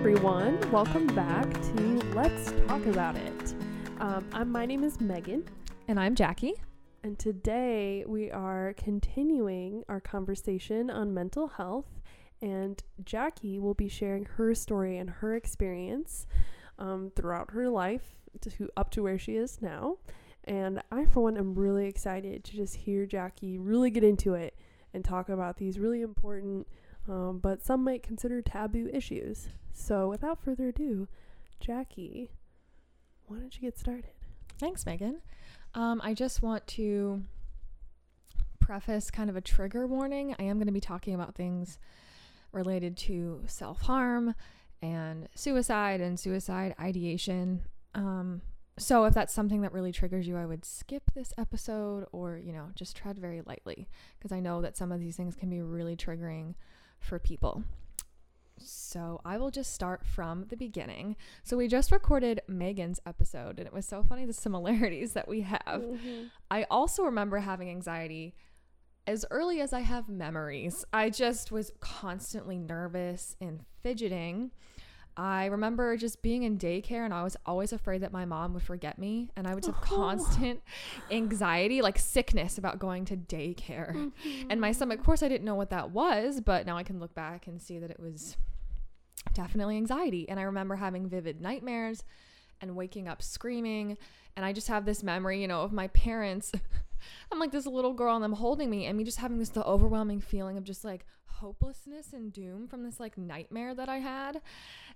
everyone. Welcome back to Let's Talk About It. Um, I'm, my name is Megan, And I'm Jackie. and today we are continuing our conversation on mental health. And Jackie will be sharing her story and her experience um, throughout her life to up to where she is now. And I, for one, am really excited to just hear Jackie really get into it and talk about these really important, um, but some might consider taboo issues. So, without further ado, Jackie, why don't you get started? Thanks, Megan. Um, I just want to preface kind of a trigger warning. I am going to be talking about things related to self harm and suicide and suicide ideation. Um, so if that's something that really triggers you, I would skip this episode or, you know, just tread very lightly because I know that some of these things can be really triggering for people. So I will just start from the beginning. So we just recorded Megan's episode and it was so funny the similarities that we have. Mm-hmm. I also remember having anxiety as early as I have memories. I just was constantly nervous and fidgeting. I remember just being in daycare and I was always afraid that my mom would forget me and I would have Oh. constant anxiety, like sickness about going to daycare. And my stomach, of mm-hmm. course, I didn't know what that was, but now I can look back and see that it was definitely anxiety. And I remember having vivid nightmares and waking up screaming. And I just have this memory, you know, of my parents. I'm like this little girl and I'm holding me and me just having this the overwhelming feeling of just like hopelessness and doom from this like nightmare that I had.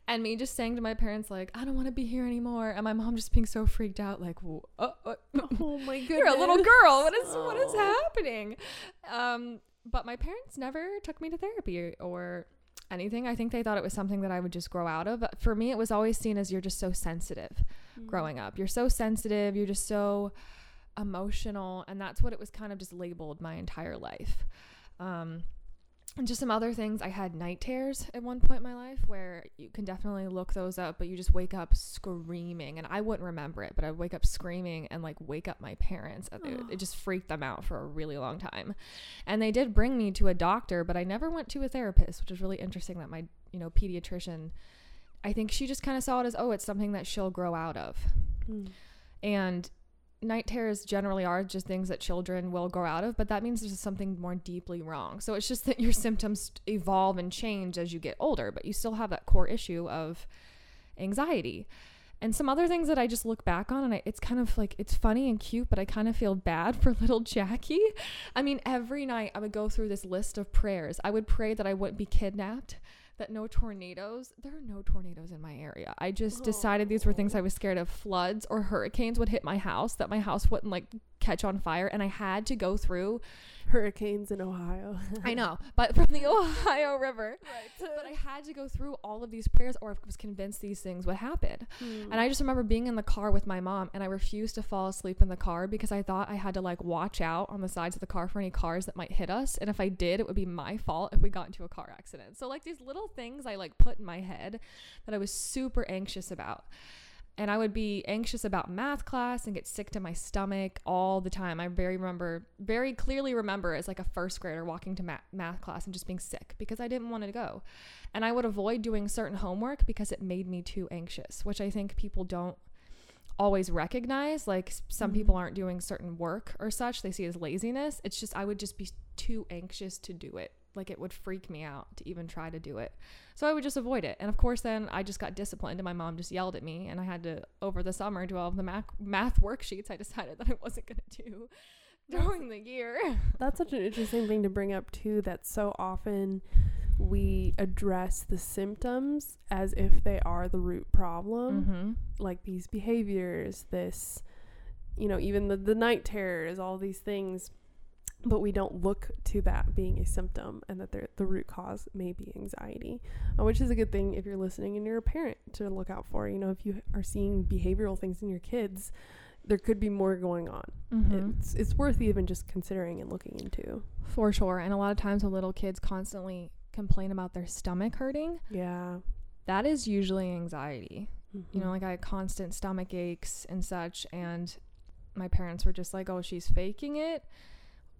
And me just saying to my parents like, I don't want to be here anymore. And my mom just being so freaked out like, "Whoa, uh, uh, Oh my goodness. you're a little girl. What is what is Oh. happening? Um, but my parents never took me to therapy or anything. I think they thought it was something that I would just grow out of. But for me, it was always seen as you're just so sensitive Mm. growing up. You're so sensitive. You're just so emotional, and that's what it was kind of just labeled my entire life. Um, and just some other things. I had night terrors at one point in my life where you can definitely look those up, but you just wake up screaming. And I wouldn't remember it, but I'd wake up screaming and like wake up my parents. and It, it just freaked them out for a really long time. And they did bring me to a doctor, but I never went to a therapist, which is really interesting that my, you know, pediatrician, I think she just kind of saw it as, oh, it's something that she'll grow out of. Mm. And night terrors generally are just things that children will grow out of, but that means there's something more deeply wrong. So it's just that your symptoms evolve and change as you get older, but you still have that core issue of anxiety. And some other things that I just look back on, and I, it's kind of like it's funny and cute, but I kind of feel bad for little Jackie. I mean, every night I would go through this list of prayers. I would pray that I wouldn't be kidnapped, that no tornadoes, there are no tornadoes in my area. I just decided these were things oh. I was scared of floods or hurricanes would hit my house, that my house wouldn't like catch on fire. And I had to go through, Hurricanes in Ohio. I know, but from the Ohio River. But I had to go through all of these prayers or I was convinced these things would happen. Mm. And I just remember being in the car with my mom and I refused to fall asleep in the car because I thought I had to like watch out on the sides of the car for any cars that might hit us. And if I did, it would be my fault if we got into a car accident. So like these little things I like put in my head that I was super anxious about. And I would be anxious about math class and get sick to my stomach all the time. I very remember, very clearly remember as like a first grader walking to math, math class and just being sick because I didn't want to go. And I would avoid doing certain homework because it made me too anxious, which I think people don't always recognize. Like some Mhm. people aren't doing certain work or such, they see it as laziness. It's just, I would just be too anxious to do it. Like it would freak me out to even try to do it. So I would just avoid it. And of course, then I just got disciplined and my mom just yelled at me. And I had to, over the summer, do all of the math, math worksheets I decided that I wasn't going to do during the year. That's such an interesting thing to bring up too. That so often we address the symptoms as if they are the root problem, Mm-hmm. like these behaviors, this, you know, even the the night terrors, all these things. But we don't look to that being a symptom, and that the root cause may be anxiety, uh, which is a good thing if you're listening and you're a parent to look out for. You know, if you are seeing behavioral things in your kids, there could be more going on. Mm-hmm. It's it's worth even just considering and looking into. For sure. And a lot of times when little kids constantly complain about their stomach hurting, Yeah. that is usually anxiety. You Mm-hmm. know, like I had constant stomach aches and such. And my parents were just like, oh, she's faking it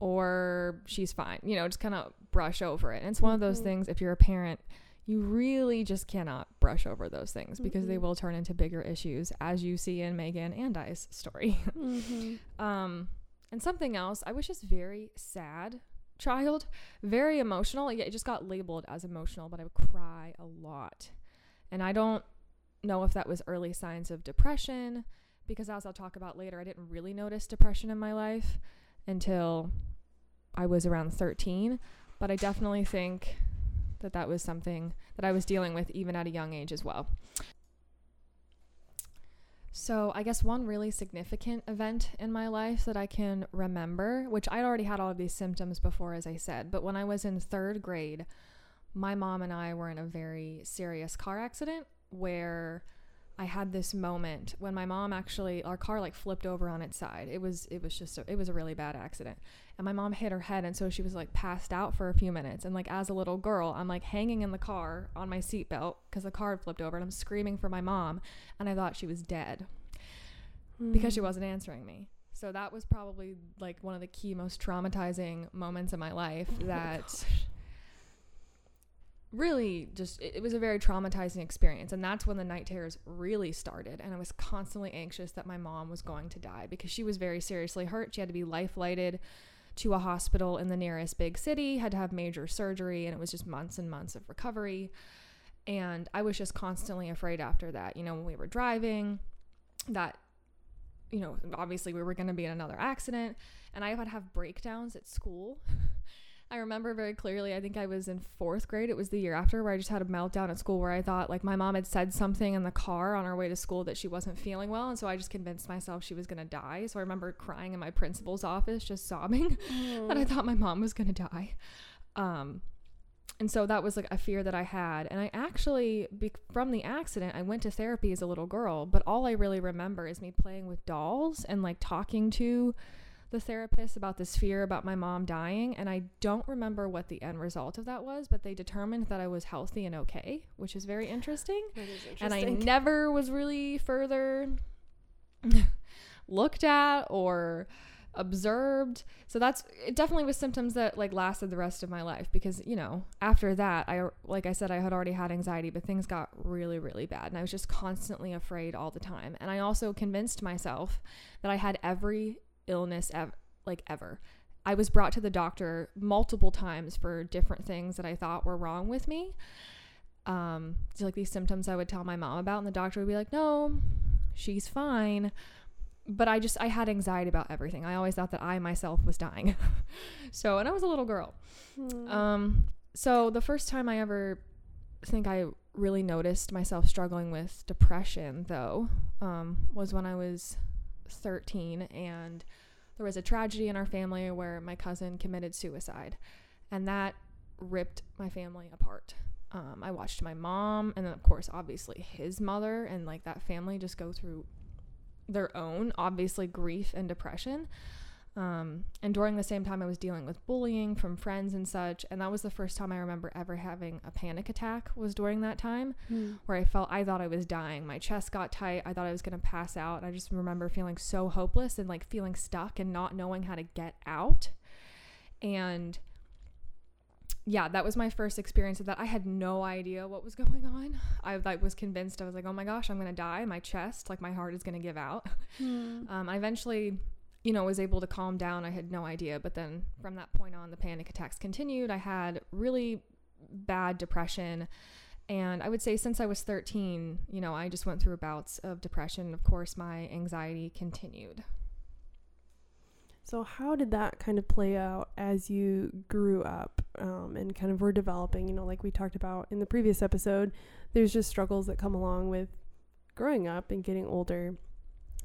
or she's fine. You know, just kind of brush over it. And it's one of those Mhm. things, if you're a parent, you really just cannot brush over those things because they Mhm. will turn into bigger issues, as you see in Megan and I's story. Mm-hmm. Um, and something else, I was just very sad child, very emotional. Yeah, it just got labeled as emotional, but I would cry a lot. And I don't know if that was early signs of depression because as I'll talk about later, I didn't really notice depression in my life until I was around 13, but I definitely think that that was something that I was dealing with even at a young age as well. So, I guess one really significant event in my life that I can remember, which I'd already had all of these symptoms before, as I said, but when I was in third grade, my mom and I were in a very serious car accident where I had this moment when my mom actually our car like flipped over on its side. It was it was just a, it was a really bad accident. And my mom hit her head and so she was like passed out for a few minutes and like as a little girl, I'm like hanging in the car on my seatbelt cuz the car had flipped over and I'm screaming for my mom and I thought she was dead because she hmm. wasn't answering me. So that was probably like one of the key most traumatizing moments in my life Oh that gosh. Really just it, it was a very traumatizing experience. And that's when the night terrors really started. And i was constantly anxious that my mom was going to die because she was very seriously hurt. She had to be life flighted to a hospital in the nearest big city had to have major surgery and it was just months and months of recovery. And i was just constantly afraid after that. You know when we were driving that you know obviously we were going to be in another accident. And i would have breakdowns at school I remember very clearly, I think I was in fourth grade. It was the year after where I just had a meltdown at school where I thought like my mom had said something in the car on our way to school that she wasn't feeling well. And so I just convinced myself she was going to die. So I remember crying in my principal's office, just sobbing that I thought my mom was going to die. Um, and so that was like a fear that I had. And I actually, be- from the accident, I went to therapy as a little girl, but all I really remember is me playing with dolls and like talking to the therapist about this fear about my mom dying. And I don't remember what the end result of that was, but they determined that I was healthy and okay, which is very interesting. Is And I never was really further looked at or observed. So that's it definitely was symptoms that like lasted the rest of my life because, you know, after that, I like I said I had already had anxiety, but things got really really bad and I was just constantly afraid all the time. And I also convinced myself that I had every illness ev- like ever. I was brought to the doctor multiple times for different things that I thought were wrong with me. Um, so like these symptoms I would tell my mom about, and the doctor would be like, "No, she's fine." But I just I had anxiety about everything. I always thought that I myself was dying. so, and I was a little girl. Hmm. Um, so the first time I ever think I really noticed myself struggling with depression, though, um, was when I was 13 and there was a tragedy in our family where my cousin committed suicide, and that ripped my family apart. Um, I watched my mom, and then of course, obviously his mother, and like that family just go through their own, obviously grief and depression. Um, and during the same time, I was dealing with bullying from friends and such, and that was the first time I remember ever having a panic attack. Was during that time Hmm. where I felt I thought I was dying. My chest got tight. I thought I was going to pass out. And I just remember feeling so hopeless and like feeling stuck and not knowing how to get out. And yeah, that was my first experience of that. I had no idea what was going on. I like was convinced I was like, "Oh my gosh, I'm going to die. My chest, like my heart is going to give out." Hmm. Um, I eventually, you know, was able to calm down. I had no idea, but then from that point on, the panic attacks continued. I had really bad depression, and I would say since I was 13, you know, I just went through bouts of depression. Of course, my anxiety continued. So, how did that kind of play out as you grew up um, and kind of were developing? You know, like we talked about in the previous episode, there's just struggles that come along with growing up and getting older.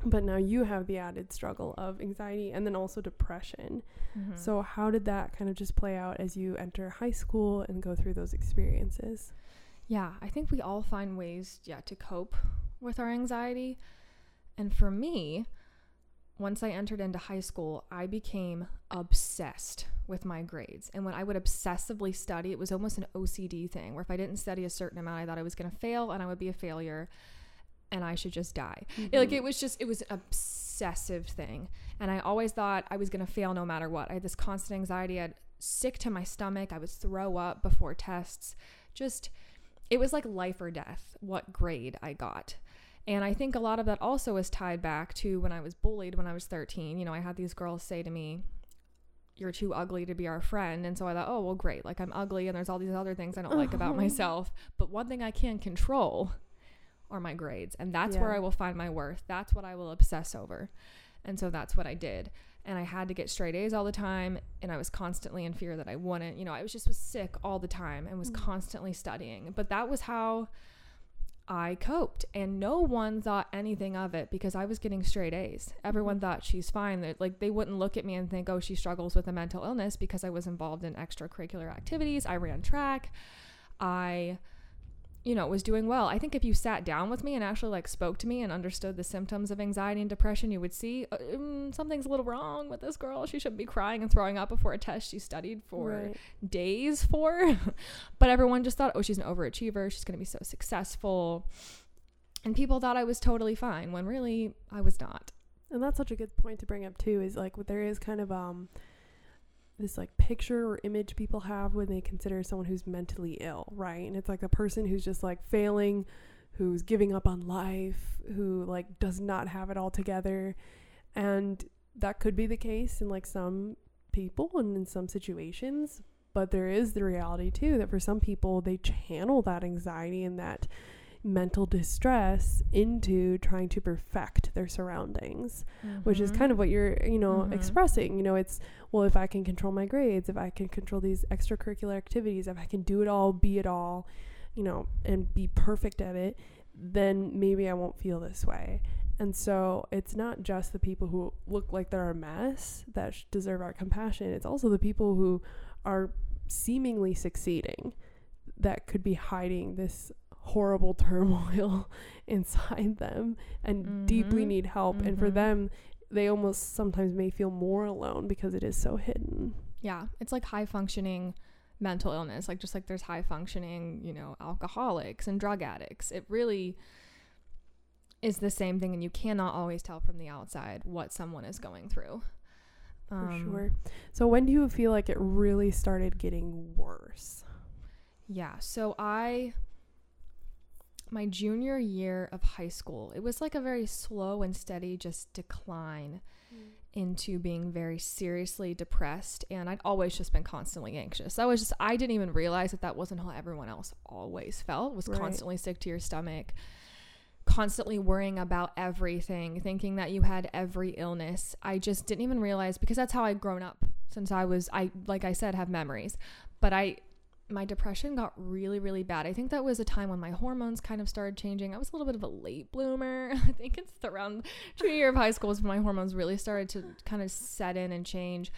But now you have the added struggle of anxiety and then also depression. Mm-hmm. So, how did that kind of just play out as you enter high school and go through those experiences? Yeah, I think we all find ways, yeah, to cope with our anxiety. And for me, once I entered into high school, I became obsessed with my grades. And when I would obsessively study, it was almost an OCD thing where if I didn't study a certain amount, I thought I was going to fail and I would be a failure and I should just die. It- like mm-hmm. it was just, it was an obsessive thing. And I always thought I was going to fail no matter what. I had this constant anxiety. I'd sick to my stomach. I would throw up before tests. Just, it was like life or death what grade I got. And I think a lot of that also is tied back to when I was bullied when I was 13. You know, I had these girls say to me, You're too ugly to be our friend. And so I thought, Oh, well, great. Like, I'm ugly and there's all these other things I don't like about myself. But one thing I can control are my grades. And that's where I will find my worth. That's what I will obsess over. And so that's what I did. And I had to get straight A's all the time. And I was constantly in fear that I wouldn't. You know, I was just was sick all the time and was Mm. constantly studying. But that was how I coped. And no one thought anything of it because I was getting straight A's. Everyone Mhm. thought she's fine. That like they wouldn't look at me and think, oh, she struggles with a mental illness because I was involved in extracurricular activities. I ran track. I you know, was doing well. I think if you sat down with me and actually like spoke to me and understood the symptoms of anxiety and depression, you would see uh, mm, something's a little wrong with this girl. She shouldn't be crying and throwing up before a test she studied for Right. days for. but everyone just thought, oh, she's an overachiever. She's going to be so successful. And people thought I was totally fine when really I was not. And that's such a good point to bring up too. Is like there is kind of um this like picture or image people have when they consider someone who's mentally ill, right? And it's like a person who's just like failing, who's giving up on life, who like does not have it all together, and that could be the case in like some people and in some situations. But there is the reality too that for some people they channel that anxiety and that mental distress into trying to perfect their surroundings which is kind of what you're you know Mhm. expressing. You know it's well if i can control my grades if i can control these extracurricular activities if i can do it all be it all you know and be perfect at it then maybe i won't feel this way. And so it's not just the people who look like they're a mess that sh- deserve our compassion. It's also the people who are seemingly succeeding that could be hiding this horrible turmoil inside them and deeply Mhm. need help and for Mhm. them they almost sometimes may feel more alone because it is so hidden Yeah, it's like high functioning mental illness. Like just like there's high functioning, you know, alcoholics and drug addicts. It really is the same thing and you cannot always tell from the outside what someone is going through. for Um, sure so when do you feel like it really started getting worse Yeah, so I my junior year of high school, it was like a very slow and steady just decline mm. into being very seriously depressed and I'd always just been constantly anxious. I was just I didn't even realize that that wasn't how everyone else always felt. Was Right. constantly sick to your stomach, constantly worrying about everything, thinking that you had every illness. I just didn't even realize because that's how I'd grown up since I was I like I said have memories. But I my depression got really really bad. I think that was a time when my hormones kind of started changing. I was a little bit of a late bloomer. I think it's around junior year of high school is when my hormones really started to kind of set in and change.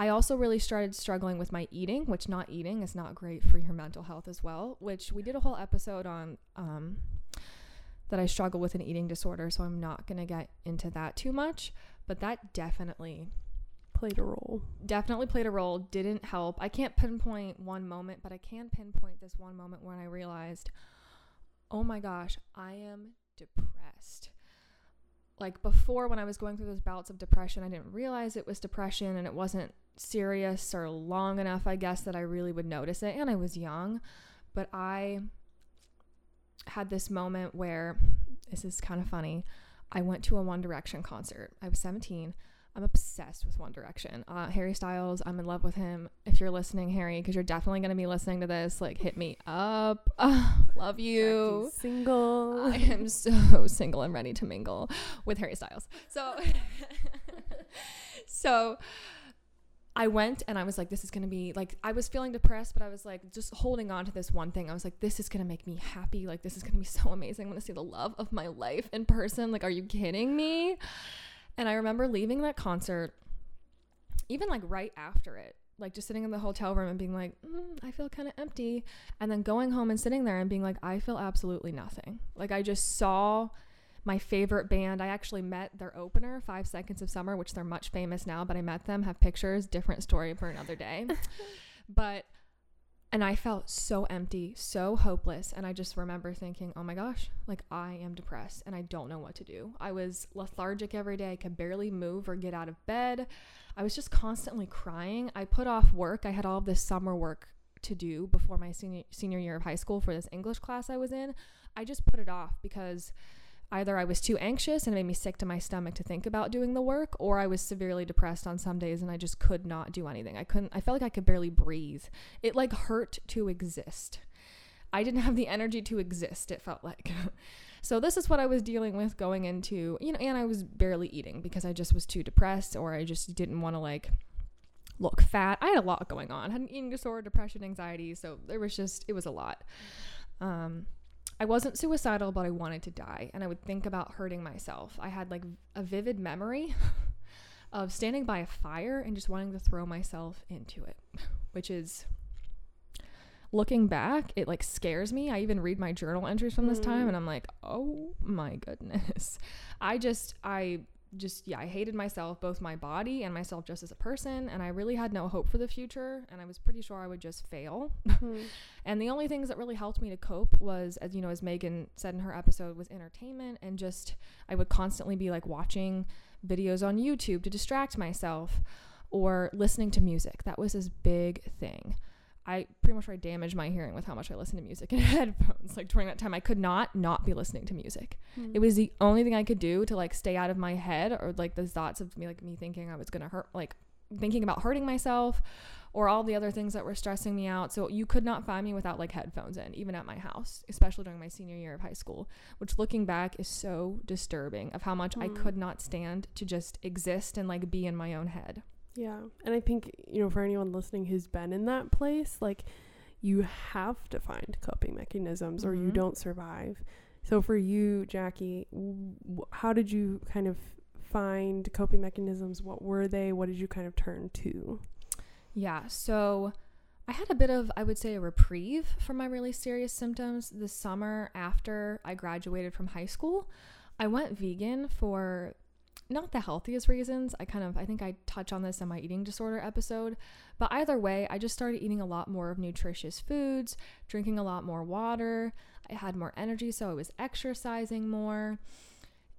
I also really started struggling with my eating, which not eating is not great for your mental health as well, which we did a whole episode on um, that I struggle with an eating disorder, so I'm not going to get into that too much, but that definitely played a role definitely played a role, didn't help. I can't pinpoint one moment, but I can pinpoint this one moment when I realized, oh my gosh, I am depressed. Like before, when I was going through those bouts of depression, I didn't realize it was depression and it wasn't serious or long enough, I guess, that I really would notice it. And I was young, but I had this moment where this is kind of funny. I went to a One Direction concert. I was 17. I'm obsessed with One Direction. Uh, Harry Styles, I'm in love with him. If you're listening, Harry, because you're definitely going to be listening to this, like hit me up. Uh, love you. Jackie's single I am so single and ready to mingle with Harry Styles. So, so I went and I was like, this is gonna be like, I was feeling depressed, but I was like, just holding on to this one thing. I was like, this is gonna make me happy. Like, this is gonna be so amazing. I'm gonna see the love of my life in person. Like, are you kidding me? And I remember leaving that concert, even like right after it, like just sitting in the hotel room and being like, mm, I feel kind of empty. And then going home and sitting there and being like, I feel absolutely nothing. Like, I just saw my favorite band. I actually met their opener, Five Seconds of Summer, which they're much famous now, but I met them, have pictures, different story for another day. but, and I felt so empty, so hopeless. And I just remember thinking, oh my gosh, like I am depressed and I don't know what to do. I was lethargic every day. I could barely move or get out of bed. I was just constantly crying. I put off work. I had all this summer work to do before my senior senior year of high school for this English class I was in, I just put it off because either I was too anxious and it made me sick to my stomach to think about doing the work, or I was severely depressed on some days and I just could not do anything. I couldn't, I felt like I could barely breathe. It like hurt to exist. I didn't have the energy to exist, it felt like. so, this is what I was dealing with going into, you know, and I was barely eating because I just was too depressed or I just didn't want to like look fat. I had a lot going on. I had an eating disorder, depression, anxiety, so there was just it was a lot. Um I wasn't suicidal, but I wanted to die and I would think about hurting myself. I had like a vivid memory of standing by a fire and just wanting to throw myself into it, which is looking back, it like scares me. I even read my journal entries from this time mm. and I'm like, "Oh my goodness." I just I just yeah, I hated myself, both my body and myself just as a person, and I really had no hope for the future, and I was pretty sure I would just fail. Mm-hmm. and the only things that really helped me to cope was as you know, as Megan said in her episode, was entertainment and just I would constantly be like watching videos on YouTube to distract myself or listening to music. That was this big thing. I pretty much I damaged my hearing with how much I listened to music in headphones. Like during that time, I could not not be listening to music. Mm-hmm. It was the only thing I could do to like stay out of my head or like the thoughts of me like me thinking I was gonna hurt, like thinking about hurting myself, or all the other things that were stressing me out. So you could not find me without like headphones in, even at my house, especially during my senior year of high school. Which looking back is so disturbing of how much I Mm. could not stand to just exist and like be in my own head. Yeah. And I think, you know, for anyone listening who's been in that place, like you have to find coping mechanisms or you Mhm. don't survive. So for you, Jackie, w- how did you kind of find coping mechanisms? What were they? What did you kind of turn to? Yeah, so I had a bit of, I would say, a reprieve from my really serious symptoms this summer after I graduated from high school. I went vegan for not the healthiest reasons. I kind of, I think I touch on this in my eating disorder episode. But either way, I just started eating a lot more of nutritious foods, drinking a lot more water. I had more energy, so I was exercising more.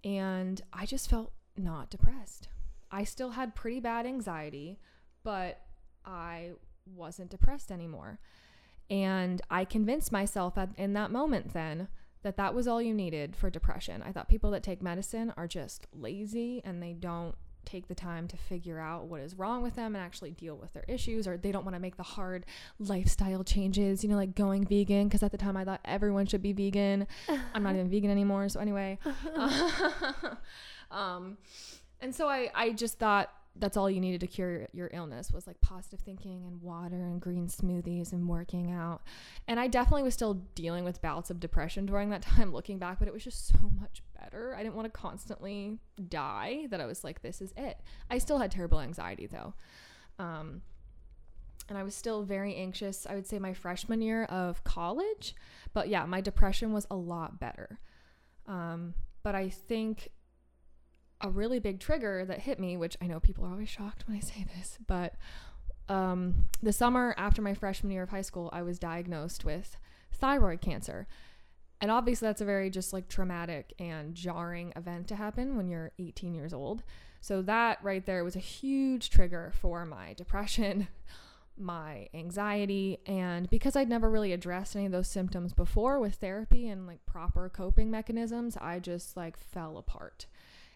And I just felt not depressed. I still had pretty bad anxiety, but I wasn't depressed anymore. And I convinced myself at, in that moment then that that was all you needed for depression. I thought people that take medicine are just lazy and they don't take the time to figure out what is wrong with them and actually deal with their issues or they don't want to make the hard lifestyle changes, you know, like going vegan because at the time I thought everyone should be vegan. I'm not even vegan anymore. So anyway, um, and so I, I just thought that's all you needed to cure your illness was like positive thinking and water and green smoothies and working out. And I definitely was still dealing with bouts of depression during that time looking back, but it was just so much better. I didn't want to constantly die that I was like, this is it. I still had terrible anxiety though. Um, and I was still very anxious, I would say my freshman year of college. But yeah, my depression was a lot better. Um, but I think a really big trigger that hit me, which I know people are always shocked when I say this, but um, the summer after my freshman year of high school, I was diagnosed with thyroid cancer. And obviously, that's a very just like traumatic and jarring event to happen when you're 18 years old. So, that right there was a huge trigger for my depression, my anxiety. And because I'd never really addressed any of those symptoms before with therapy and like proper coping mechanisms, I just like fell apart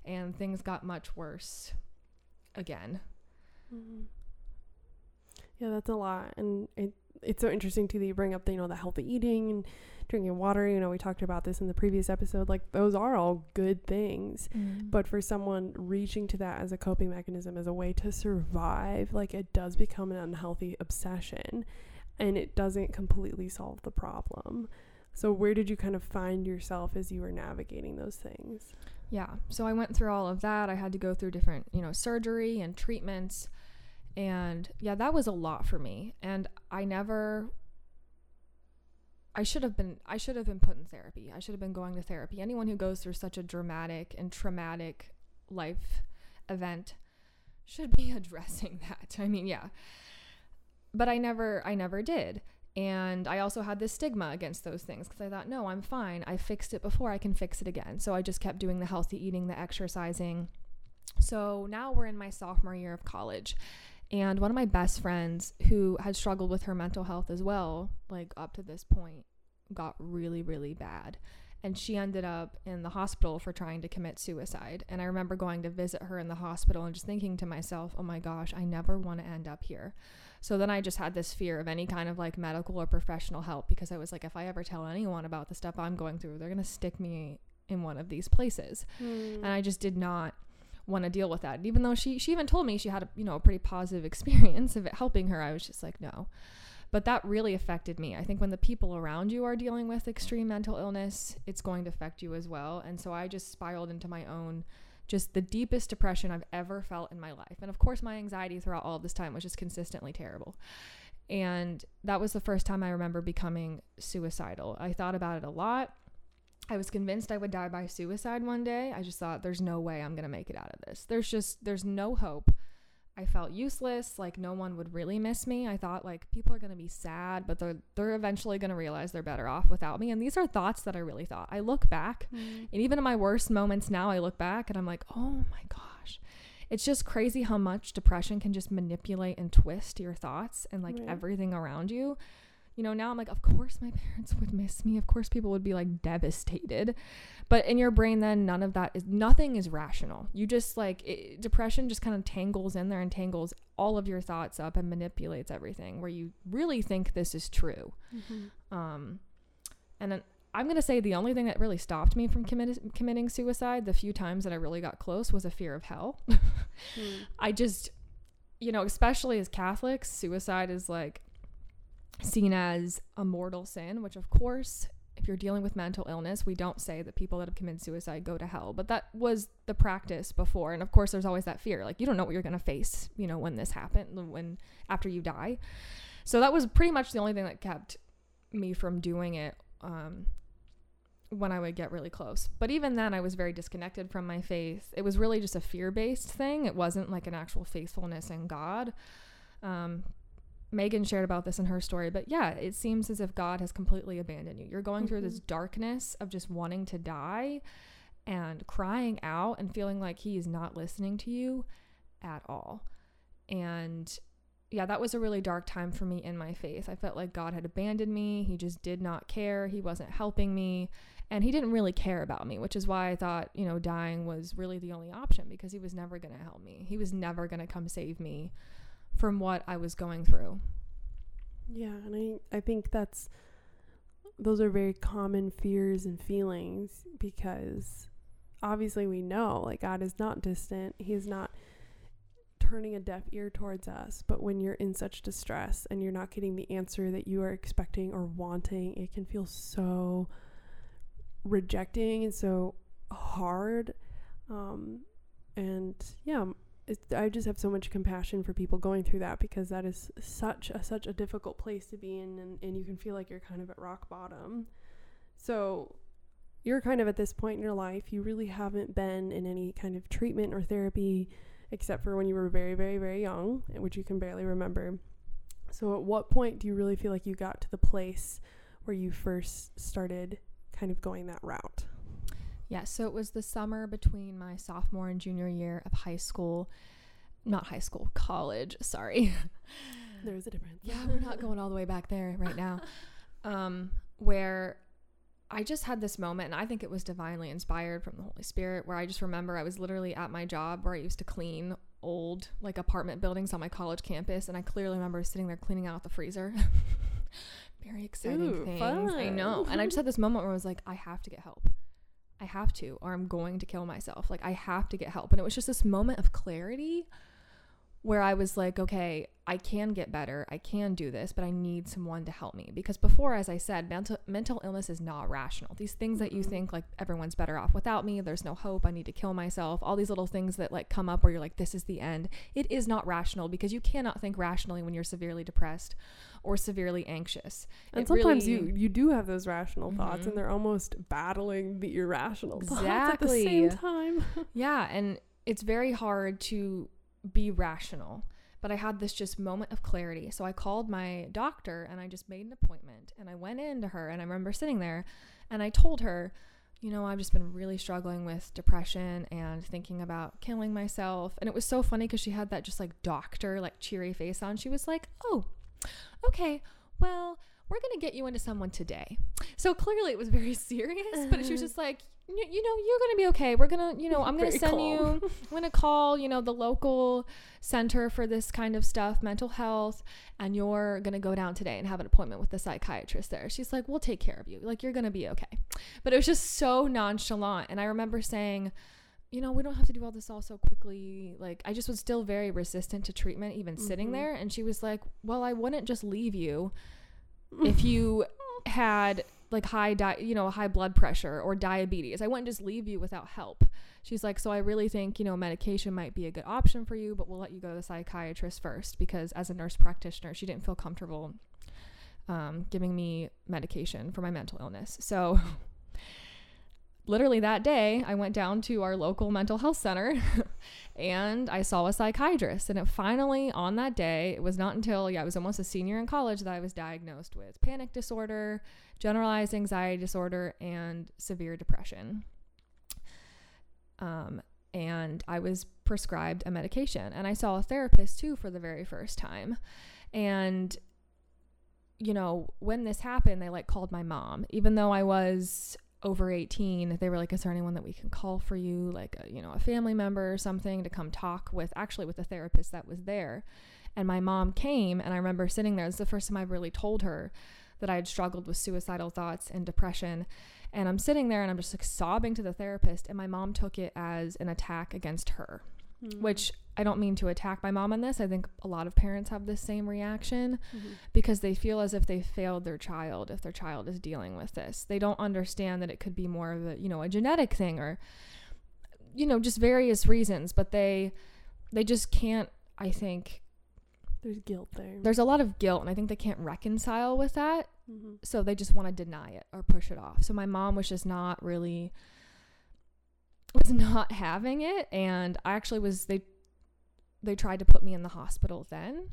and things got much worse again. Mhm. Yeah, that's a lot, and it it's so interesting too that you bring up the you know the healthy eating and drinking water. You know, we talked about this in the previous episode. Like those are all good things, but for someone reaching to that as a coping mechanism, as a way to survive, like it does become an unhealthy obsession, and it doesn't completely solve the problem. So where did you kind of find yourself as you were navigating those things? Yeah. So I went through all of that. I had to go through different, you know, surgery and treatments. And yeah, that was a lot for me. And I never I should have been I should have been put in therapy. I should have been going to therapy. Anyone who goes through such a dramatic and traumatic life event should be addressing that. I mean, yeah. But I never I never did. And I also had this stigma against those things because I thought, no, I'm fine. I fixed it before. I can fix it again. So I just kept doing the healthy eating, the exercising. So now we're in my sophomore year of college. And one of my best friends who had struggled with her mental health as well, like up to this point, got really, really bad. And she ended up in the hospital for trying to commit suicide. And I remember going to visit her in the hospital and just thinking to myself, oh my gosh, I never want to end up here. So then I just had this fear of any kind of like medical or professional help because I was like, if I ever tell anyone about the stuff I'm going through, they're going to stick me in one of these places. Mm. And I just did not want to deal with that. And even though she she even told me she had a you know a pretty positive experience of it helping her, I was just like no. But that really affected me. I think when the people around you are dealing with extreme mental illness, it's going to affect you as well. And so I just spiraled into my own just the deepest depression I've ever felt in my life. And of course, my anxiety throughout all this time was just consistently terrible. And that was the first time I remember becoming suicidal. I thought about it a lot. I was convinced I would die by suicide one day. I just thought there's no way I'm going to make it out of this. There's just there's no hope. I felt useless, like no one would really miss me. I thought like people are going to be sad, but they're they're eventually going to realize they're better off without me. And these are thoughts that I really thought. I look back, Mm. and even in my worst moments now, I look back and I'm like, "Oh my gosh." It's just crazy how much depression can just manipulate and twist your thoughts and like Right. everything around you. You know, now I'm like, of course my parents would miss me. Of course people would be like devastated. But in your brain, then none of that is, nothing is rational. You just like, it, depression just kind of tangles in there and tangles all of your thoughts up and manipulates everything where you really think this is true. Mhm. Um, and then I'm going to say the only thing that really stopped me from commit- committing suicide, the few times that I really got close, was a fear of hell. Mm. I just, you know, especially as Catholics, suicide is like seen as a mortal sin, which of course, if you're dealing with mental illness, we don't say that people that have committed suicide go to hell, but that was the practice before. And of course, there's always that fear. Like, you don't know what you're going to face, you know, when this happened, when after you die. So that was pretty much the only thing that kept me from doing it. Um, when I would get really close. But even then, I was very disconnected from my faith. It was really just a fear based thing. It wasn't like an actual faithfulness in God. Um, Megan shared about this in her story, but yeah, it seems as if God has completely abandoned you. You're going through this mm-hmm. darkness of just wanting to die and crying out and feeling like He is not listening to you at all. And yeah, that was a really dark time for me in my faith. I felt like God had abandoned me. He just did not care. He wasn't helping me. And he didn't really care about me, which is why I thought, you know, dying was really the only option because he was never going to help me. He was never going to come save me from what I was going through. Yeah, and I I think that's those are very common fears and feelings because obviously we know like God is not distant. He's not turning a deaf ear towards us, but when you're in such distress and you're not getting the answer that you are expecting or wanting, it can feel so rejecting and so hard. Um and yeah, I just have so much compassion for people going through that because that is such a such a difficult place to be in and, and you can feel like you're kind of at rock bottom. So you're kind of at this point in your life, you really haven't been in any kind of treatment or therapy except for when you were very, very, very young, which you can barely remember. So at what point do you really feel like you got to the place where you first started kind of going that route? Yeah, so it was the summer between my sophomore and junior year of high school. Not high school, college, sorry. There's a difference. yeah, we're not going all the way back there right now. Um, where I just had this moment, and I think it was divinely inspired from the Holy Spirit, where I just remember I was literally at my job where I used to clean old like apartment buildings on my college campus, and I clearly remember sitting there cleaning out the freezer. Very exciting Ooh, things. I know. And I just had this moment where I was like, I have to get help. I have to, or I'm going to kill myself. Like, I have to get help. And it was just this moment of clarity where I was like, okay, I can get better. I can do this, but I need someone to help me. Because before, as I said, mental, mental illness is not rational. These things that you Mhm. think like everyone's better off without me, there's no hope, I need to kill myself, all these little things that like come up where you're like, this is the end. It is not rational because you cannot think rationally when you're severely depressed or severely anxious. And It sometimes really- you you do have those rational thoughts Mhm. and they're almost battling the irrational thoughts at the same time. Yeah, and it's very hard to be rational. But I had this just moment of clarity. So I called my doctor and I just made an appointment and I went in to her and I remember sitting there and I told her, you know, I've just been really struggling with depression and thinking about killing myself. And it was so funny because she had that just like doctor, like cheery face on. She was like, oh, okay, well, we're going to get you into someone today. So clearly it was very serious, but she was just like, you, know, you're going to be okay. We're going to, you know, I'm going to send calm. you, I'm going to call, you know, the local center for this kind of stuff, mental health, and you're going to go down today and have an appointment with the psychiatrist there. She's like, we'll take care of you. Like, you're going to be okay. But it was just so nonchalant. And I remember saying, you know, we don't have to do all this all so quickly. Like, I just was still very resistant to treatment, even sitting Mhm. there. And she was like, well, I wouldn't just leave you if you had like high di- you know high blood pressure or diabetes i wouldn't just leave you without help she's like so i really think you know medication might be a good option for you but we'll let you go to the psychiatrist first because as a nurse practitioner she didn't feel comfortable um, giving me medication for my mental illness so literally that day i went down to our local mental health center and i saw a psychiatrist. And it finally on that day it was not until yeah i was almost a senior in college that i was diagnosed with panic disorder generalized anxiety disorder and severe depression. Um, and i was prescribed a medication. And i saw a therapist too for the very first time. And you know when this happened they like called my mom. Even though i was over 18 they were like is there anyone that we can call for you like a, you know a family member or something to come talk with actually with the therapist that was there and my mom came and i remember sitting there it's the first time i really told her that i had struggled with suicidal thoughts and depression and i'm sitting there and i'm just like sobbing to the therapist and my mom took it as an attack against her Mm. which i don't mean to attack my mom on this i think a lot of parents have this same reaction Mhm. because they feel as if they failed their child if their child is dealing with this. They don't understand that it could be more of a, you know, a genetic thing or you know, just various reasons, but they they just can't I think There's guilt there. there's a lot of guilt and I think they can't reconcile with that, Mhm. so they just want to deny it or push it off. So my mom was just not really was not having it and I actually was they they tried to put me in the hospital then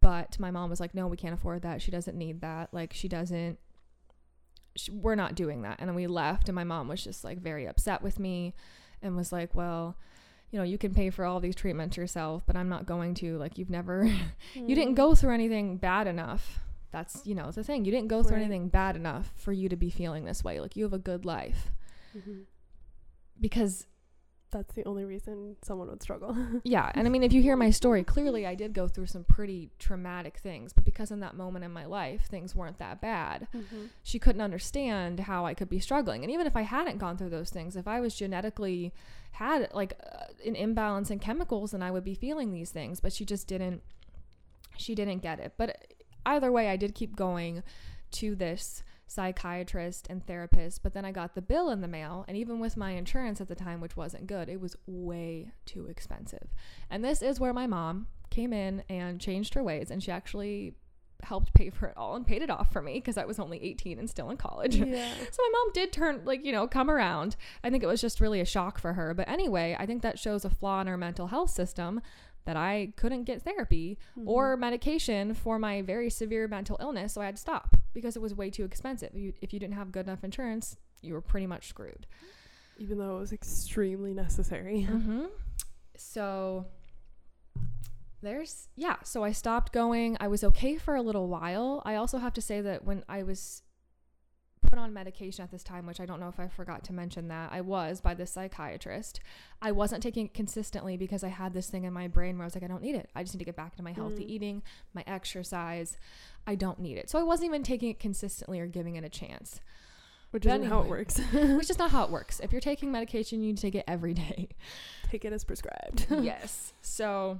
but my mom was like no we can't afford that. She doesn't need that. Like she doesn't sh we're not doing that. And then we left and my mom was just like very upset with me and was like well you know you can pay for all these treatments yourself but i'm not going to. Like you've never you didn't Mm. go through anything bad enough. That's you know the thing. You didn't go through Right. anything bad enough for you to be feeling this way. Like you have a good life. Mhm. because That's the only reason someone would struggle. yeah and i mean if you hear my story clearly i did go through some pretty traumatic things but because in that moment in my life things weren't that bad Mhm. she couldn't understand how i could be struggling and even if i hadn't gone through those things if i was genetically had like uh, an imbalance in chemicals then i would be feeling these things but she just didn't she didn't get it but either way i did keep going to this psychiatrist and therapist but then i got the bill in the mail and even with my insurance at the time which wasn't good it was way too expensive. And this is where my mom came in and changed her ways and she actually helped pay for it all and paid it off for me because i was only 18 and still in college. Yeah. so my mom did turn like you know come around. I think it was just really a shock for her. But anyway i think that shows a flaw in our mental health system that i couldn't get therapy Mhm. or medication for my very severe mental illness so i had to stop because it was way too expensive you, if you didn't have good enough insurance you were pretty much screwed even though it was extremely necessary. mm-hmm. so there's yeah so i stopped going i was okay for a little while i also have to say that when i was put on medication at this time which i don't know if i forgot to mention that i was by this psychiatrist i wasn't taking it consistently because i had this thing in my brain where i was like i don't need it i just need to get back to my healthy Mm. eating my exercise i don't need it so i wasn't even taking it consistently or giving it a chance Which isn't how it works. which is not how it works if you're taking medication you need to take it every day Take it as prescribed. yes. So,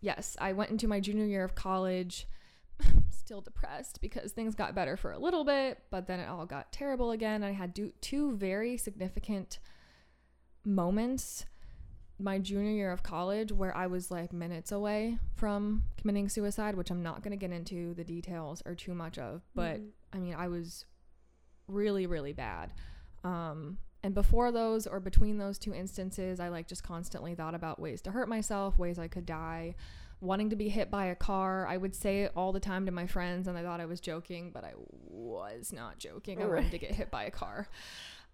yes, I went into my junior year of college, still depressed because things got better for a little bit, but then it all got terrible again. I had do- two very significant moments my junior year of college where I was like minutes away from committing suicide, which I'm not going to get into the details or too much of, but Mhm. I mean, I was really, really bad. Um, and before those or between those two instances, I like just constantly thought about ways to hurt myself, ways I could die, wanting to be hit by a car. I would say it all the time to my friends, and I thought I was joking, but I was not joking. I wanted to get hit by a car.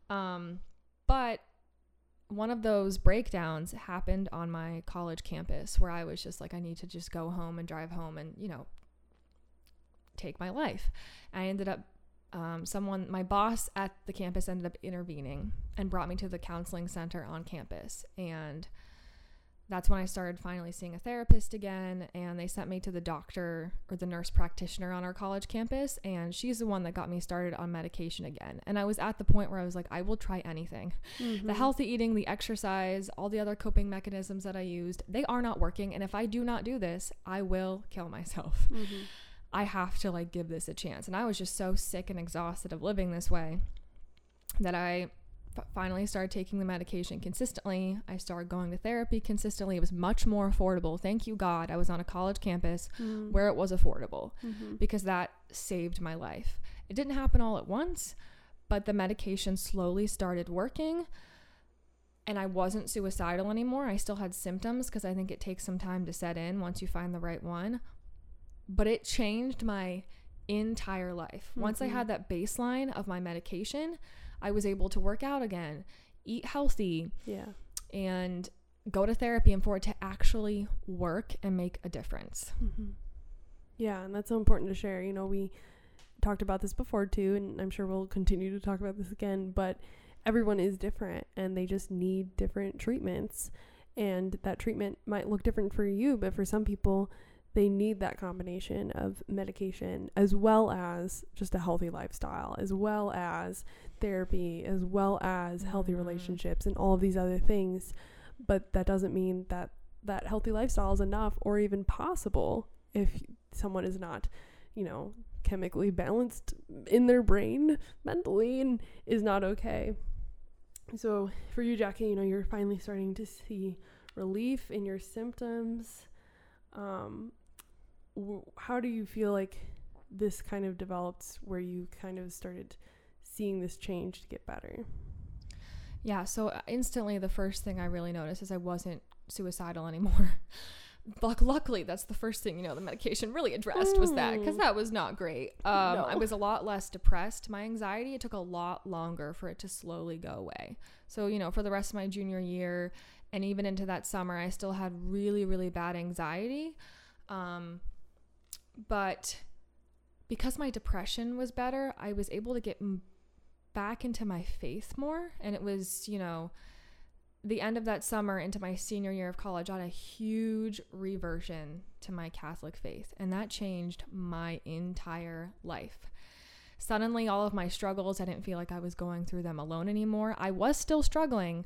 Um, but one of those breakdowns happened on my college campus where I was just like, I need to just go home and drive home and, you know, take my life. I ended up, um, someone, my boss at the campus ended up intervening and brought me to the counseling center on campus. And that's when I started finally seeing a therapist again. And they sent me to the doctor or the nurse practitioner on our college campus. And she's the one that got me started on medication again. And I was at the point where I was like, I will try anything. Mm-hmm. The healthy eating, the exercise, all the other coping mechanisms that I used, they are not working. And if I do not do this, I will kill myself. Mm-hmm. I have to like give this a chance. And I was just so sick and exhausted of living this way that I f- finally started taking the medication consistently. I started going to therapy consistently. It was much more affordable. Thank you, God. I was on a college campus Mm-hmm. where it was affordable Mm-hmm. because that saved my life. It didn't happen all at once, but the medication slowly started working and I wasn't suicidal anymore. I still had symptoms because I think it takes some time to set in once you find the right one. But it changed my entire life. Once I Mhm. had that baseline of my medication, I was able to work out again, eat healthy, Yeah. and go to therapy and for it to actually work and make a difference. Mm-hmm. Yeah, and that's so important to share. You know, we talked about this before too, and I'm sure we'll continue to talk about this again, but everyone is different and they just need different treatments. And that treatment might look different for you, but for some people, they need that combination of medication as well as just a healthy lifestyle, as well as therapy, as well as healthy Mhm. relationships, and all of these other things. But that doesn't mean that that healthy lifestyle is enough or even possible if someone is not, you know, chemically balanced in their brain mentally and is not okay. So for you, Jackie, you know, you're finally starting to see relief in your symptoms. Um, how do you feel like this kind of developed where you kind of started seeing this change to get better? Yeah, so uh, instantly the first thing I really noticed is I wasn't suicidal anymore. Luck- luckily, that's the first thing you know the medication really addressed was that because Mm. that was not great. Um, I was a lot less depressed. My anxiety it took a lot longer for it to slowly go away. So you know, for the rest of my junior year and even into that summer, I still had really really bad anxiety. Um, but because my depression was better, I was able to get m- back into my faith more. And it was, you know, the end of that summer into my senior year of college, I had a huge reversion to my Catholic faith. And that changed my entire life. Suddenly, all of my struggles, I didn't feel like I was going through them alone anymore. I was still struggling,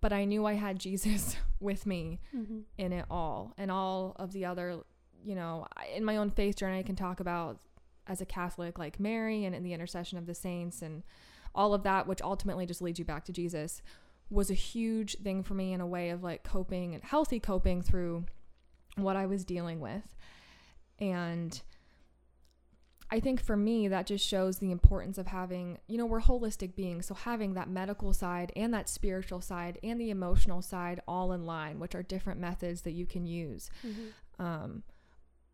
but I knew I had Jesus with me Mm-hmm. in it all and all of the other you know in my own faith journey i can talk about as a catholic like mary and in the intercession of the saints and all of that which ultimately just leads you back to jesus was a huge thing for me in a way of like coping and healthy coping through what i was dealing with and I think for me, that just shows the importance of having, you know, we're holistic beings. So having that medical side and that spiritual side and the emotional side all in line, which are different methods that you can use. Mm-hmm. Um,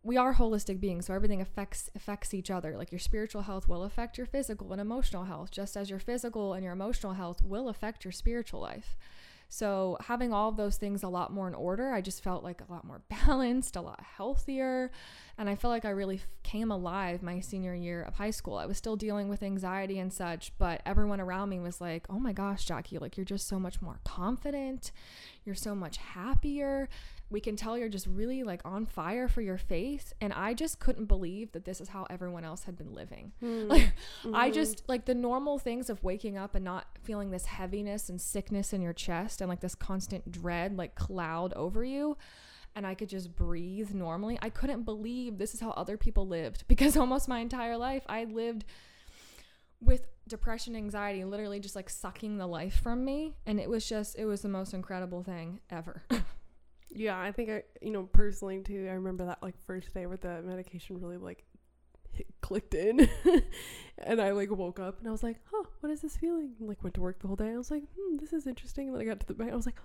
we are holistic beings, so everything affects affects each other. Like your spiritual health will affect your physical and emotional health, just as your physical and your emotional health will affect your spiritual life. So having all of those things a lot more in order, I just felt like a lot more balanced, a lot healthier, and I felt like I really came alive my senior year of high school. I was still dealing with anxiety and such, but everyone around me was like, "Oh my gosh, Jackie, like you're just so much more confident. You're so much happier. We can tell you're just really like on fire for your faith." And I just couldn't believe that this is how everyone else had been living. Like I Mhm. just like the normal things of waking up and not feeling this heaviness and sickness in your chest and like this constant dread like cloud over you and I could just breathe normally. I couldn't believe this is how other people lived because almost my entire life I lived with depression, anxiety, literally just like sucking the life from me and it was just it was the most incredible thing ever. Yeah, I think I, you know, personally too. I remember that like first day where the medication really like clicked in, and I like woke up and I was like, "Huh, what is this feeling?" And, like went to work the whole day. I was like, "Hmm, this is interesting." And then I got to the bank. I was like,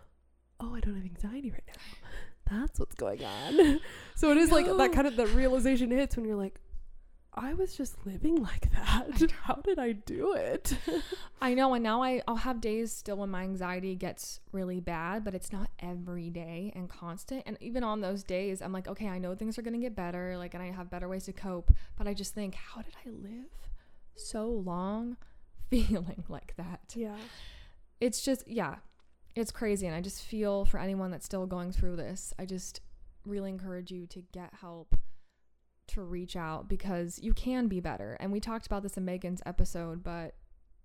"Oh, I don't have anxiety right now. That's what's going on." so it is like that kind of the realization hits when you're like, I was just living like that. How did I do it? I know, and now I, I'll have days still when my anxiety gets really bad, but it's not every day and constant. And even on those days, I'm like, okay, I know things are gonna get better, like, and I have better ways to cope. But I just think, how did I live so long feeling like that? yeah. It's just, yeah, it's crazy. And I just feel for anyone that's still going through this, I just really encourage you to get help to reach out because you can be better. And we talked about this in Megan's episode, but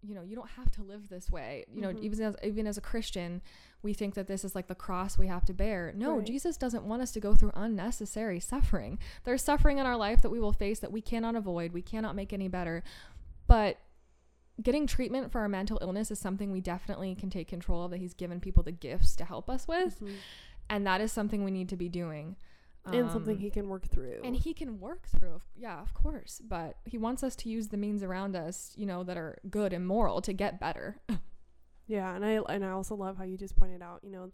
you know, you don't have to live this way. You know, Mhm. even as even as a Christian, we think that this is like the cross we have to bear. No, Right. Jesus doesn't want us to go through unnecessary suffering. There's suffering in our life that we will face that we cannot avoid. We cannot make any better. But getting treatment for our mental illness is something we definitely can take control of that he's given people the gifts to help us with Mhm. and that is something we need to be doing and something Um, he can work through. and he can work through yeah of course but he wants us to use the means around us you know that are good and moral to get better Yeah, and I and I also love how you just pointed out, you know,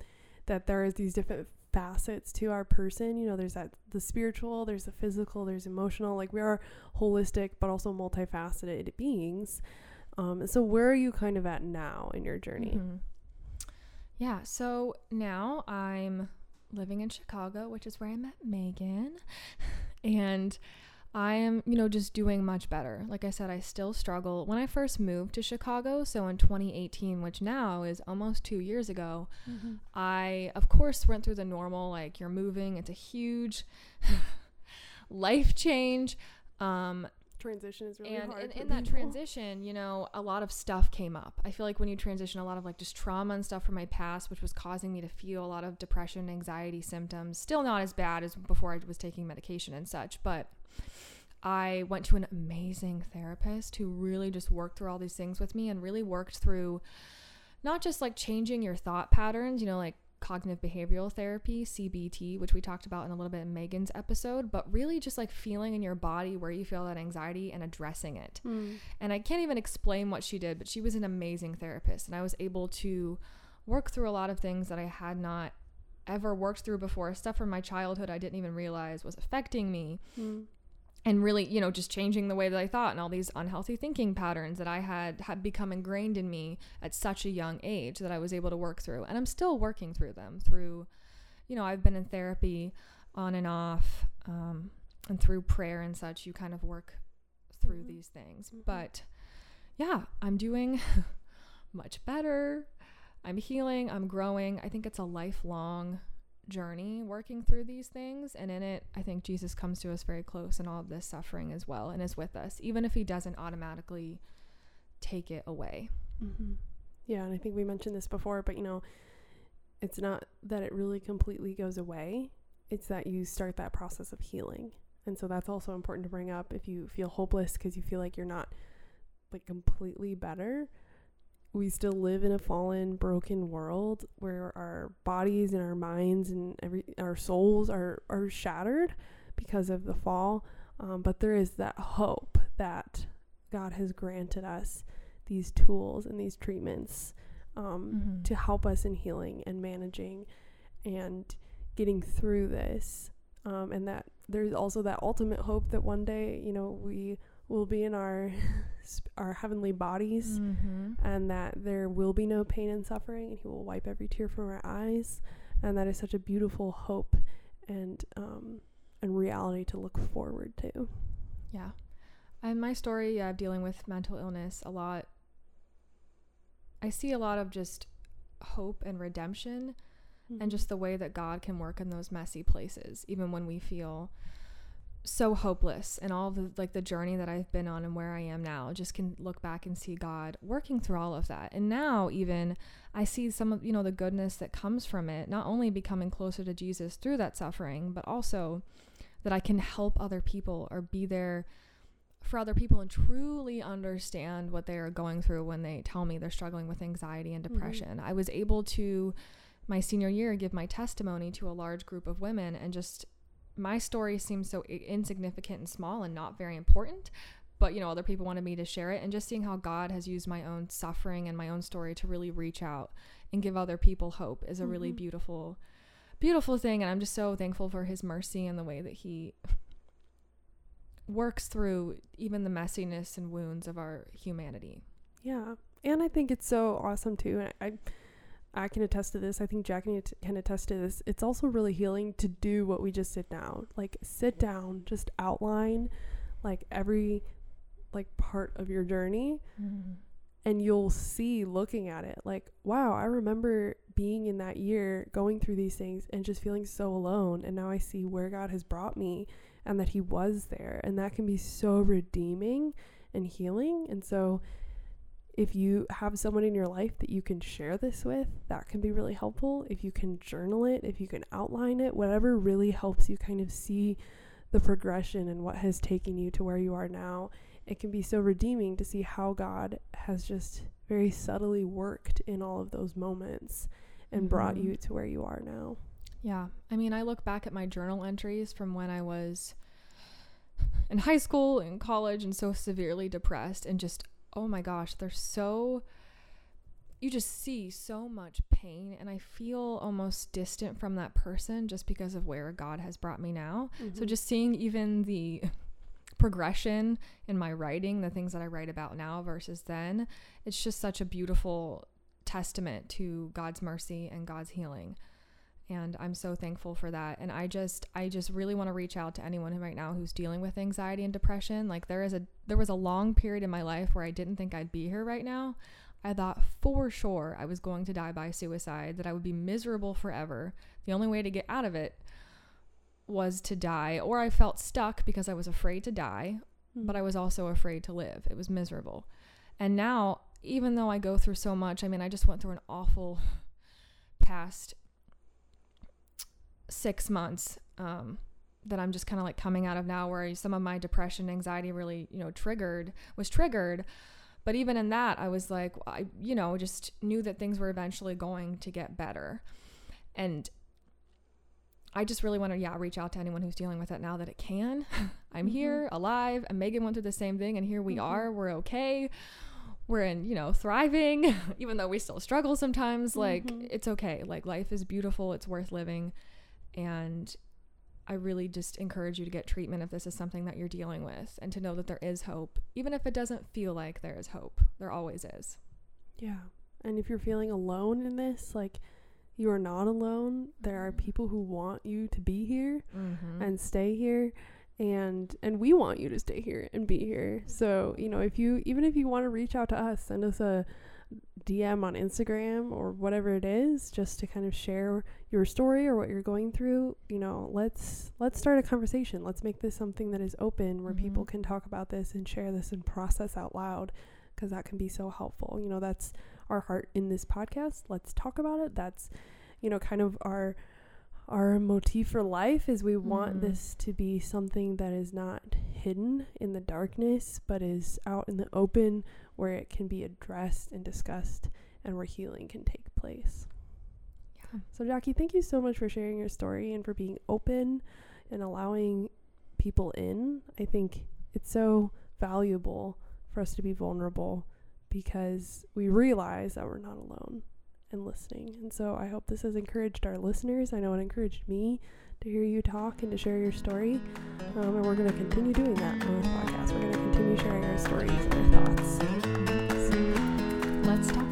that there is these different facets to our person. You know, there's that the spiritual, there's the physical, there's emotional. Like we are holistic but also multifaceted beings. Um, so where are you kind of at now in your journey? Mhm. yeah so now i'm living in chicago which is where i met megan and I am, you know, just doing much better. Like I said, I still struggle. When I first moved to Chicago, so in 2018, which now is almost two years ago, I, of course, went through the normal like you're moving, it's a huge life change. Um, Transition is really and hard. in, in that people. transition, you know, a lot of stuff came up. I feel like when you transition, a lot of like just trauma and stuff from my past, which was causing me to feel a lot of depression, anxiety symptoms. Still not as bad as before I was taking medication and such, but I went to an amazing therapist who really just worked through all these things with me and really worked through not just like changing your thought patterns, you know, like cognitive behavioral therapy, CBT, which we talked about in a little bit in Megan's episode, but really just like feeling in your body where you feel that anxiety and addressing it. Mm. And I can't even explain what she did, but she was an amazing therapist. And I was able to work through a lot of things that I had not ever worked through before, stuff from my childhood I didn't even realize was affecting me Mm. And really you know just changing the way that i thought and all these unhealthy thinking patterns that i had had become ingrained in me at such a young age that i was able to work through. And i'm still working through them through you know i've been in therapy on and off um, and through prayer and such you kind of work through Mhm. these things. Mhm. but yeah i'm doing much better. I'm healing. I'm growing. I think it's a lifelong journey working through these things and in it i think jesus comes to us very close in all of this suffering as well and is with us even if he doesn't automatically take it away hmm Yeah, and I think we mentioned this before, but you know, it's not that it really completely goes away. It's that you start that process of healing. And so that's also important to bring up if you feel hopeless because you feel like you're not like completely better. We still live in a fallen, broken world where our bodies and our minds and every our souls are are shattered because of the fall. Um, but there is that hope that God has granted us these tools and these treatments um, Mhm. to help us in healing and managing and getting through this. Um, and that there's also that ultimate hope that one day, you know, we will be in our our heavenly bodies Mhm. and that there will be no pain and suffering and he will wipe every tear from our eyes and that is such a beautiful hope and um, and reality to look forward to. yeah and my story yeah dealing with mental illness a lot i see a lot of just hope and redemption Mm-hmm. and just the way that God can work in those messy places, even when we feel so hopeless and all the like the journey that I've been on and where I am now just can look back and see God working through all of that. And now even I see some of you know the goodness that comes from it, not only becoming closer to Jesus through that suffering, but also that I can help other people or be there for other people and truly understand what they are going through when they tell me they're struggling with anxiety and Mhm. depression. I was able to my senior year give my testimony to a large group of women and just my story seems so insignificant and small and not very important but you know other people wanted me to share it and just seeing how god has used my own suffering and my own story to really reach out and give other people hope is a really Mhm. beautiful beautiful thing and i'm just so thankful for his mercy and the way that he works through even the messiness and wounds of our humanity. Yeah. And I think it's so awesome too. And I, I can attest to this. I think Jackie can attest to this. It's also really healing to do what we just did now. Like sit down, just outline like every like part of your journey. Mm-hmm. And you'll see looking at it like, wow, I remember being in that year going through these things and just feeling so alone. And now I see where God has brought me and that He was there. And that can be so redeeming and healing. And so if you have someone in your life that you can share this with, that can be really helpful. If you can journal it, if you can outline it, whatever really helps you kind of see the progression and what has taken you to where you are now, it can be so redeeming to see how God has just very subtly worked in all of those moments and mm-hmm. brought you to where you are now. Yeah. I mean, I look back at my journal entries from when I was in high school and college and so severely depressed and just oh my gosh, they're so you just see so much pain and I feel almost distant from that person just because of where God has brought me now. Mm-hmm. So just seeing even the progression in my writing, the things that I write about now versus then, it's just such a beautiful testament to God's mercy and God's healing. And I'm so thankful for that. And I just I just really want to reach out to anyone right now who's dealing with anxiety and depression. Like there is a there was a long period in my life where I didn't think I'd be here right now. I thought for sure I was going to die by suicide, that I would be miserable forever. The only way to get out of it was to die, or I felt stuck because I was afraid to die, mm-hmm. but I was also afraid to live. It was miserable. And now, even though I go through so much, I mean, I just went through an awful past six months um, that I'm just kind of like coming out of now, where some of my depression, anxiety really, you know, triggered, was triggered. But even in that, I was like, I, you know, just knew that things were eventually going to get better. And I just really want to, yeah, reach out to anyone who's dealing with it now that it can. I'm mm-hmm. here, alive, and Megan went through the same thing, and here we mm-hmm. are. We're okay. We're in, you know, thriving, even though we still struggle sometimes. Like, mm-hmm. it's okay. Like, life is beautiful, it's worth living. And I really just encourage you to get treatment if this is something that you're dealing with and to know that there is hope, even if it doesn't feel like there is hope. There always is. Yeah. And if you're feeling alone in this, like you are not alone. There are mm-hmm. people who want you to be here mm-hmm. and stay here and and we want you to stay here and be here. So, you know, if you even if you want to reach out to us, send us a DM on Instagram or whatever it is just to kind of share your story or what you're going through, you know, let's let's start a conversation. Let's make this something that is open where mm-hmm. people can talk about this and share this and process out loud because that can be so helpful. You know, that's our heart in this podcast. Let's talk about it. That's you know, kind of our our motif for life is we want mm-hmm. this to be something that is not hidden in the darkness but is out in the open where it can be addressed and discussed and where healing can take place. Yeah. So, Jackie, thank you so much for sharing your story and for being open and allowing people in. I think it's so valuable for us to be vulnerable because we realize that we're not alone and listening. And so I hope this has encouraged our listeners. I know it encouraged me to hear you talk and to share your story. Um, and we're going to continue doing that on this podcast. We're going to continue sharing our stories and our thoughts. Let's talk.